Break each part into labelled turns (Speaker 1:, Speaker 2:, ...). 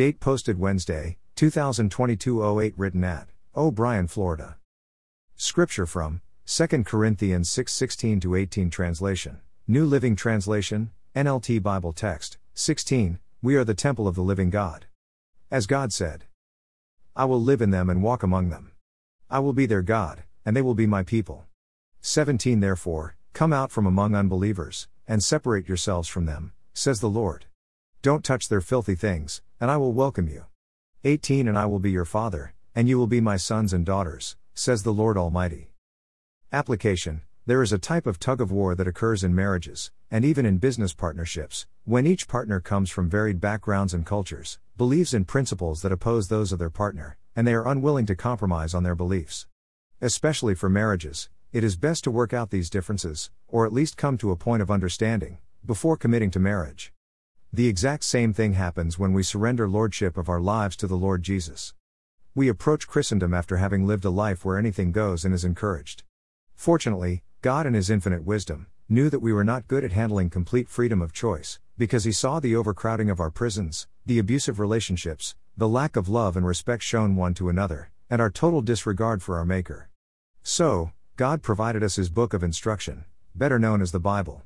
Speaker 1: Date posted Wednesday, 2022 08 written at O'Brien, Florida. Scripture from 2 Corinthians 6 16 18 translation. New Living Translation, NLT Bible text, 16, We are the temple of the living God. As God said, I will live in them and walk among them. I will be their God, and they will be my people. 17 Therefore, come out from among unbelievers, and separate yourselves from them, says the Lord. Don't touch their filthy things, and I will welcome you. 18 And I will be your father, and you will be my sons and daughters, says the Lord Almighty. Application There is a type of tug of war that occurs in marriages, and even in business partnerships, when each partner comes from varied backgrounds and cultures, believes in principles that oppose those of their partner, and they are unwilling to compromise on their beliefs. Especially for marriages, it is best to work out these differences, or at least come to a point of understanding, before committing to marriage. The exact same thing happens when we surrender lordship of our lives to the Lord Jesus. We approach Christendom after having lived a life where anything goes and is encouraged. Fortunately, God in His infinite wisdom, knew that we were not good at handling complete freedom of choice, because He saw the overcrowding of our prisons, the abusive relationships, the lack of love and respect shown one to another, and our total disregard for our Maker. So, God provided us His book of instruction, better known as the Bible.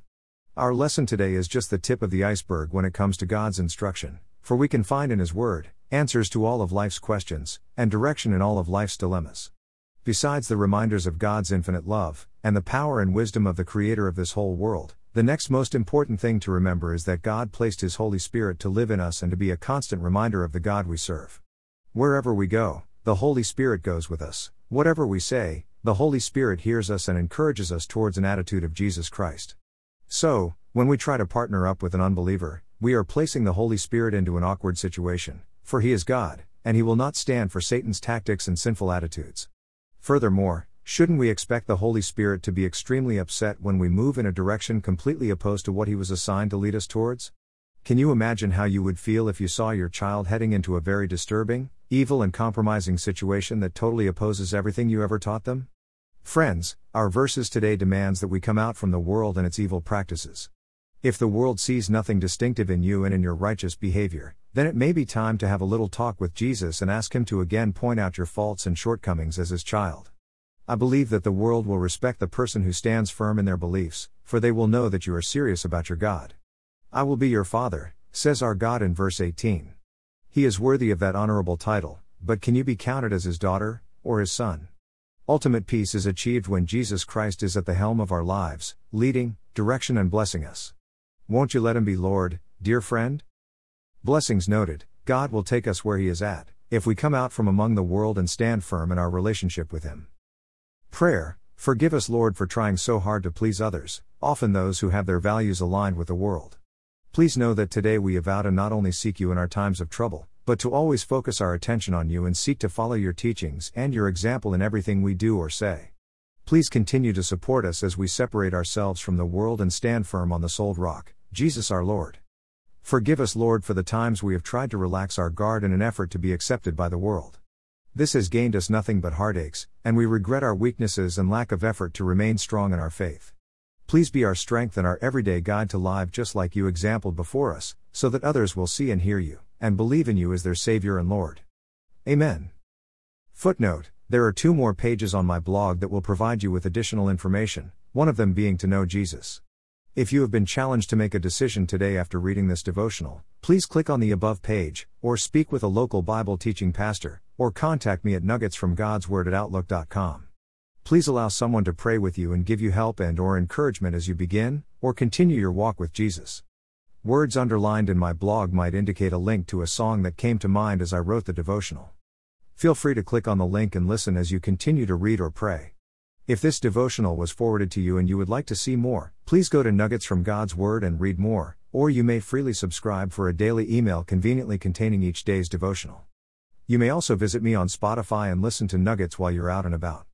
Speaker 1: Our lesson today is just the tip of the iceberg when it comes to God's instruction, for we can find in His Word answers to all of life's questions, and direction in all of life's dilemmas. Besides the reminders of God's infinite love, and the power and wisdom of the Creator of this whole world, the next most important thing to remember is that God placed His Holy Spirit to live in us and to be a constant reminder of the God we serve. Wherever we go, the Holy Spirit goes with us. Whatever we say, the Holy Spirit hears us and encourages us towards an attitude of Jesus Christ. So, when we try to partner up with an unbeliever, we are placing the Holy Spirit into an awkward situation, for He is God, and He will not stand for Satan's tactics and sinful attitudes. Furthermore, shouldn't we expect the Holy Spirit to be extremely upset when we move in a direction completely opposed to what He was assigned to lead us towards? Can you imagine how you would feel if you saw your child heading into a very disturbing, evil, and compromising situation that totally opposes everything you ever taught them? Friends, our verses today demands that we come out from the world and its evil practices. If the world sees nothing distinctive in you and in your righteous behavior, then it may be time to have a little talk with Jesus and ask Him to again point out your faults and shortcomings as His child. I believe that the world will respect the person who stands firm in their beliefs, for they will know that you are serious about your God. I will be your Father, says our God in verse 18. He is worthy of that honorable title, but can you be counted as His daughter, or His son? Ultimate peace is achieved when Jesus Christ is at the helm of our lives, leading, direction, and blessing us. Won't you let Him be Lord, dear friend? Blessings noted, God will take us where He is at, if we come out from among the world and stand firm in our relationship with Him. Prayer Forgive us, Lord, for trying so hard to please others, often those who have their values aligned with the world. Please know that today we avow to not only seek you in our times of trouble, but to always focus our attention on you and seek to follow your teachings and your example in everything we do or say. Please continue to support us as we separate ourselves from the world and stand firm on the solid rock, Jesus our Lord. Forgive us, Lord, for the times we have tried to relax our guard in an effort to be accepted by the world. This has gained us nothing but heartaches, and we regret our weaknesses and lack of effort to remain strong in our faith. Please be our strength and our everyday guide to live just like you exampled before us, so that others will see and hear you and believe in you as their Savior and Lord. Amen. Footnote There are two more pages on my blog that will provide you with additional information, one of them being to know Jesus. If you have been challenged to make a decision today after reading this devotional, please click on the above page, or speak with a local Bible teaching pastor, or contact me at nuggetsfromgodsword at outlook.com. Please allow someone to pray with you and give you help and or encouragement as you begin or continue your walk with Jesus. Words underlined in my blog might indicate a link to a song that came to mind as I wrote the devotional. Feel free to click on the link and listen as you continue to read or pray. If this devotional was forwarded to you and you would like to see more, please go to Nuggets from God's Word and read more, or you may freely subscribe for a daily email conveniently containing each day's devotional. You may also visit me on Spotify and listen to Nuggets while you're out and about.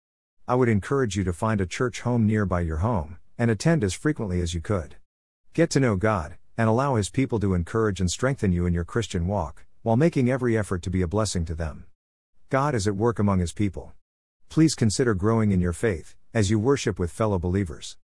Speaker 1: I would encourage you to find a church home nearby your home, and attend as frequently as you could. Get to know God, and allow His people to encourage and strengthen you in your Christian walk, while making every effort to be a blessing to them. God is at work among His people. Please consider growing in your faith, as you worship with fellow believers.